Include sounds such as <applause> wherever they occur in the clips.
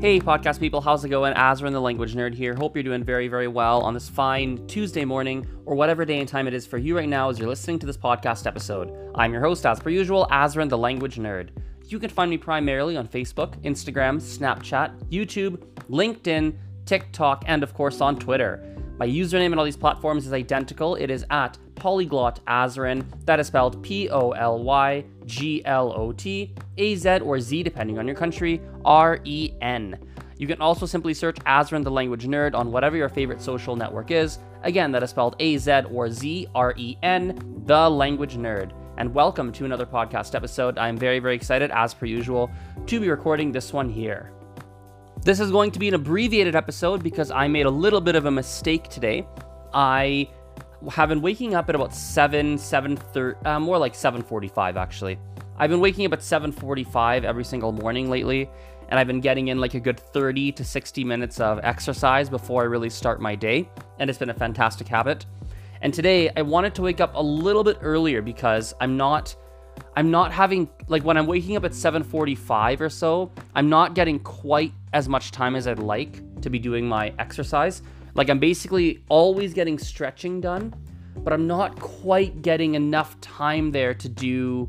Hey, podcast people, how's it going? Azren, the language nerd here. Hope you're doing very, very well on this fine Tuesday morning or whatever day and time it is for you right now as you're listening to this podcast episode. I'm your host, as per usual, Azren, the language nerd. You can find me primarily on Facebook, Instagram, Snapchat, YouTube, LinkedIn, TikTok, and of course on Twitter. My username on all these platforms is identical. It is at Polyglot Azren. That is spelled P O L Y G L O T A Z or Z, depending on your country, R E N. You can also simply search Azren the Language Nerd on whatever your favorite social network is. Again, that is spelled A Z or Z R E N, the Language Nerd. And welcome to another podcast episode. I'm very, very excited, as per usual, to be recording this one here. This is going to be an abbreviated episode because I made a little bit of a mistake today. I have been waking up at about 7, 7.30, uh, more like 7.45 actually. I've been waking up at 7.45 every single morning lately, and I've been getting in like a good 30 to 60 minutes of exercise before I really start my day, and it's been a fantastic habit. And today I wanted to wake up a little bit earlier because I'm not I'm not having like when I'm waking up at 7:45 or so, I'm not getting quite as much time as I'd like to be doing my exercise. Like I'm basically always getting stretching done, but I'm not quite getting enough time there to do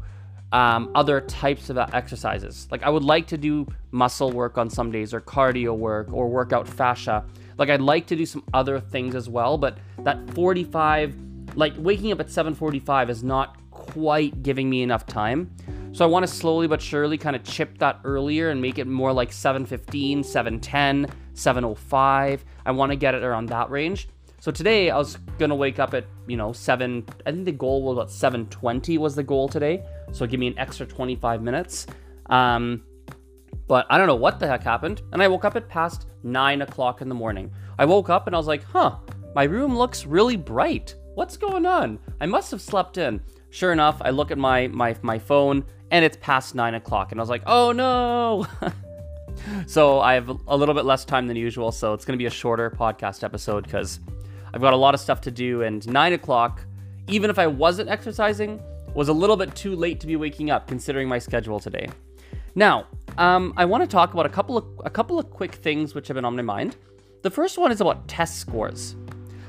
um, other types of exercises. Like I would like to do muscle work on some days, or cardio work, or work out fascia. Like I'd like to do some other things as well, but that 45, like waking up at 7:45 is not quite giving me enough time. So I want to slowly but surely kind of chip that earlier and make it more like 7:15, 7:10, 7:05. I want to get it around that range. So today I was gonna wake up at you know seven. I think the goal was about 7:20 was the goal today. So give me an extra 25 minutes. Um, but I don't know what the heck happened, and I woke up at past nine o'clock in the morning. I woke up and I was like, huh, my room looks really bright. What's going on? I must have slept in. Sure enough, I look at my my my phone and it's past nine o'clock, and I was like, oh no. <laughs> so I have a little bit less time than usual, so it's going to be a shorter podcast episode because I've got a lot of stuff to do. And nine o'clock, even if I wasn't exercising, was a little bit too late to be waking up considering my schedule today. Now, um, I want to talk about a couple of a couple of quick things which have been on my mind. The first one is about test scores.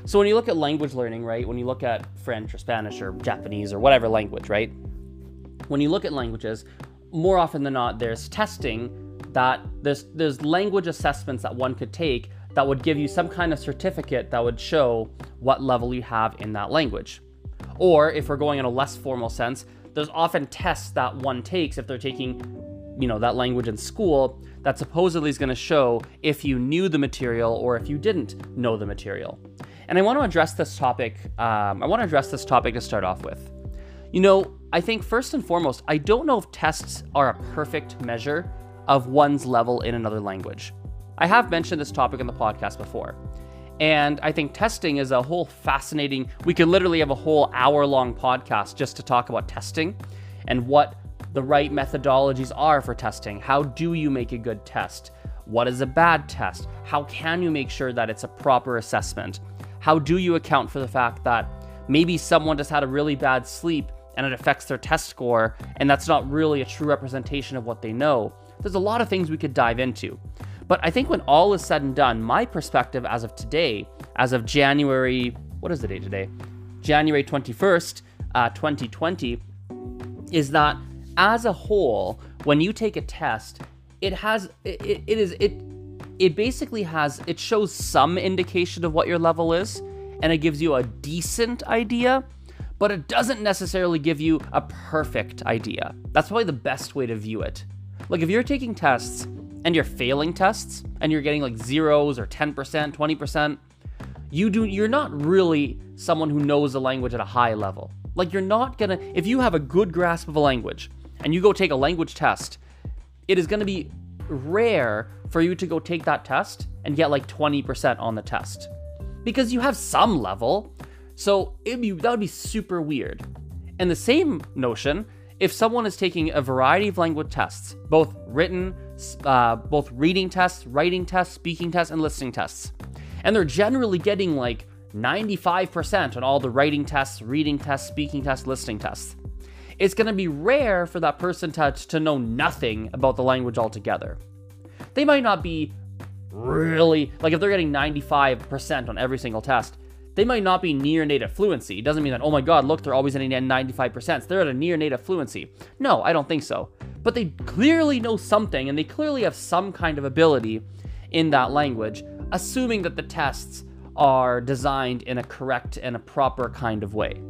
So when you look at language learning, right? When you look at French or Spanish or Japanese or whatever language, right? When you look at languages, more often than not, there's testing that there's there's language assessments that one could take that would give you some kind of certificate that would show what level you have in that language. Or if we're going in a less formal sense, there's often tests that one takes if they're taking you know that language in school that supposedly is going to show if you knew the material or if you didn't know the material and I want to address this topic. Um, I want to address this topic to start off with. You know, I think first and foremost, I don't know if tests are a perfect measure of one's level in another language. I have mentioned this topic on the podcast before. And I think testing is a whole fascinating, we could literally have a whole hour long podcast just to talk about testing and what the right methodologies are for testing. How do you make a good test? What is a bad test? How can you make sure that it's a proper assessment? how do you account for the fact that maybe someone just had a really bad sleep and it affects their test score, and that's not really a true representation of what they know? There's a lot of things we could dive into. But I think when all is said and done, my perspective as of today, as of January, what is the date today? January 21st, uh, 2020, is that as a whole, when you take a test, it has, it, it is, it, it basically has it shows some indication of what your level is and it gives you a decent idea but it doesn't necessarily give you a perfect idea that's probably the best way to view it like if you're taking tests and you're failing tests and you're getting like zeros or 10% 20% you do you're not really someone who knows the language at a high level like you're not gonna if you have a good grasp of a language and you go take a language test it is going to be rare for you to go take that test and get like 20% on the test because you have some level. So it'd be, that would be super weird. And the same notion, if someone is taking a variety of language tests, both written, uh, both reading tests, writing tests, speaking tests, and listening tests, and they're generally getting like 95% on all the writing tests, reading tests, speaking tests, listening tests. It's going to be rare for that person to, to know nothing about the language altogether. They might not be really, like if they're getting 95% on every single test, they might not be near native fluency. It doesn't mean that, oh my God, look, they're always getting 95%. They're at a near native fluency. No, I don't think so. But they clearly know something and they clearly have some kind of ability in that language, assuming that the tests are designed in a correct and a proper kind of way.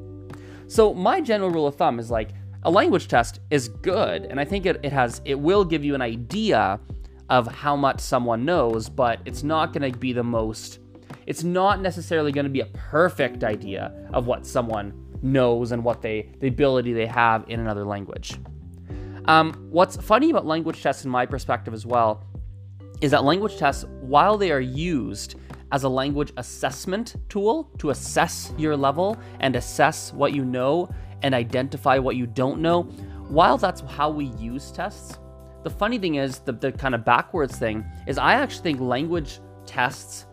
So my general rule of thumb is like a language test is good, and I think it, it has it will give you an idea of how much someone knows, but it's not going to be the most. It's not necessarily going to be a perfect idea of what someone knows and what they the ability they have in another language. Um, what's funny about language tests, in my perspective as well, is that language tests, while they are used as a language assessment tool to assess your level and assess what you know and identify what you don't know. While that's how we use tests, the funny thing is, the, the kind of backwards thing is, I actually think language tests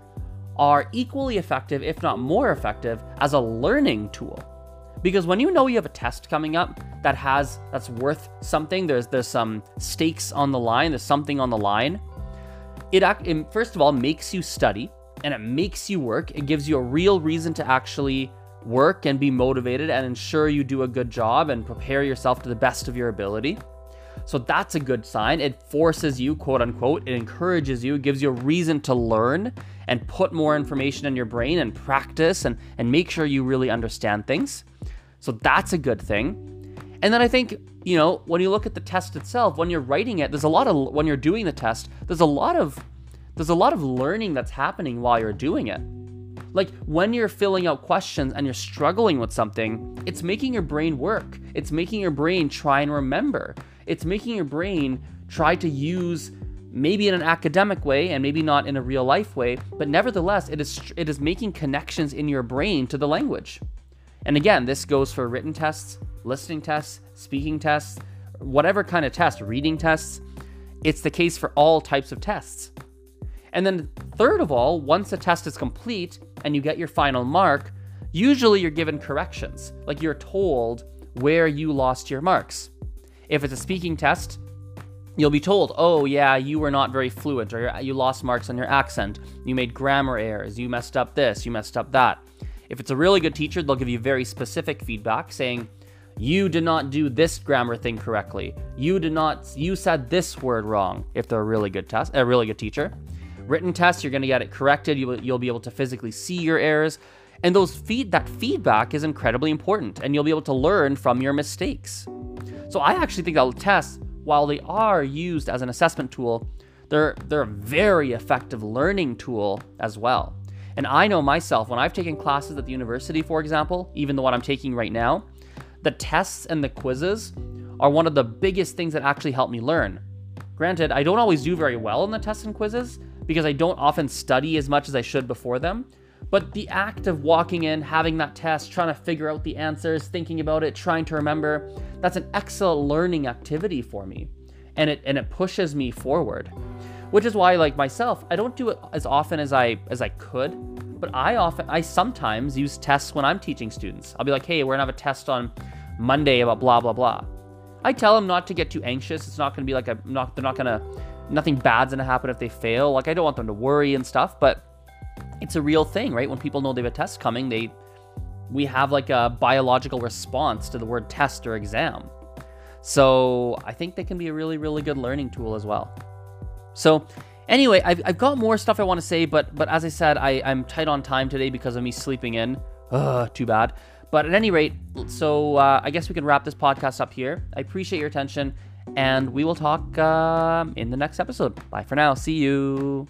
are equally effective, if not more effective, as a learning tool. Because when you know you have a test coming up that has that's worth something, there's there's some stakes on the line, there's something on the line. It, it first of all makes you study and it makes you work. It gives you a real reason to actually work and be motivated and ensure you do a good job and prepare yourself to the best of your ability. So that's a good sign. It forces you, quote unquote, it encourages you, gives you a reason to learn and put more information in your brain and practice and, and make sure you really understand things. So that's a good thing. And then I think, you know, when you look at the test itself, when you're writing it, there's a lot of, when you're doing the test, there's a lot of there's a lot of learning that's happening while you're doing it. Like when you're filling out questions and you're struggling with something, it's making your brain work. It's making your brain try and remember. It's making your brain try to use maybe in an academic way and maybe not in a real life way, but nevertheless, it is it is making connections in your brain to the language. And again, this goes for written tests, listening tests, speaking tests, whatever kind of test, reading tests. It's the case for all types of tests. And then, third of all, once a test is complete and you get your final mark, usually you're given corrections. Like you're told where you lost your marks. If it's a speaking test, you'll be told, oh, yeah, you were not very fluent, or you lost marks on your accent, you made grammar errors, you messed up this, you messed up that. If it's a really good teacher, they'll give you very specific feedback saying, you did not do this grammar thing correctly. You did not, you said this word wrong. If they're a really good test, a really good teacher. Written tests, you're going to get it corrected. You'll, you'll be able to physically see your errors. And those feed that feedback is incredibly important, and you'll be able to learn from your mistakes. So I actually think that tests, while they are used as an assessment tool, they're they're a very effective learning tool as well. And I know myself when I've taken classes at the university, for example, even the one I'm taking right now, the tests and the quizzes are one of the biggest things that actually help me learn. Granted, I don't always do very well in the tests and quizzes, because I don't often study as much as I should before them. But the act of walking in, having that test, trying to figure out the answers, thinking about it, trying to remember, that's an excellent learning activity for me. And it and it pushes me forward. Which is why like myself, I don't do it as often as I as I could, but I often I sometimes use tests when I'm teaching students. I'll be like, "Hey, we're going to have a test on Monday about blah blah blah." I tell them not to get too anxious. It's not going to be like a not they're not going to nothing bad's gonna happen if they fail. Like I don't want them to worry and stuff, but it's a real thing, right? When people know they have a test coming, they we have like a biological response to the word test or exam. So I think they can be a really, really good learning tool as well. So anyway, I've, I've got more stuff I want to say, but but as I said, I, I'm tight on time today because of me sleeping in. Ugh, too bad. But at any rate, so uh, I guess we can wrap this podcast up here. I appreciate your attention and we will talk uh, in the next episode. Bye for now. See you.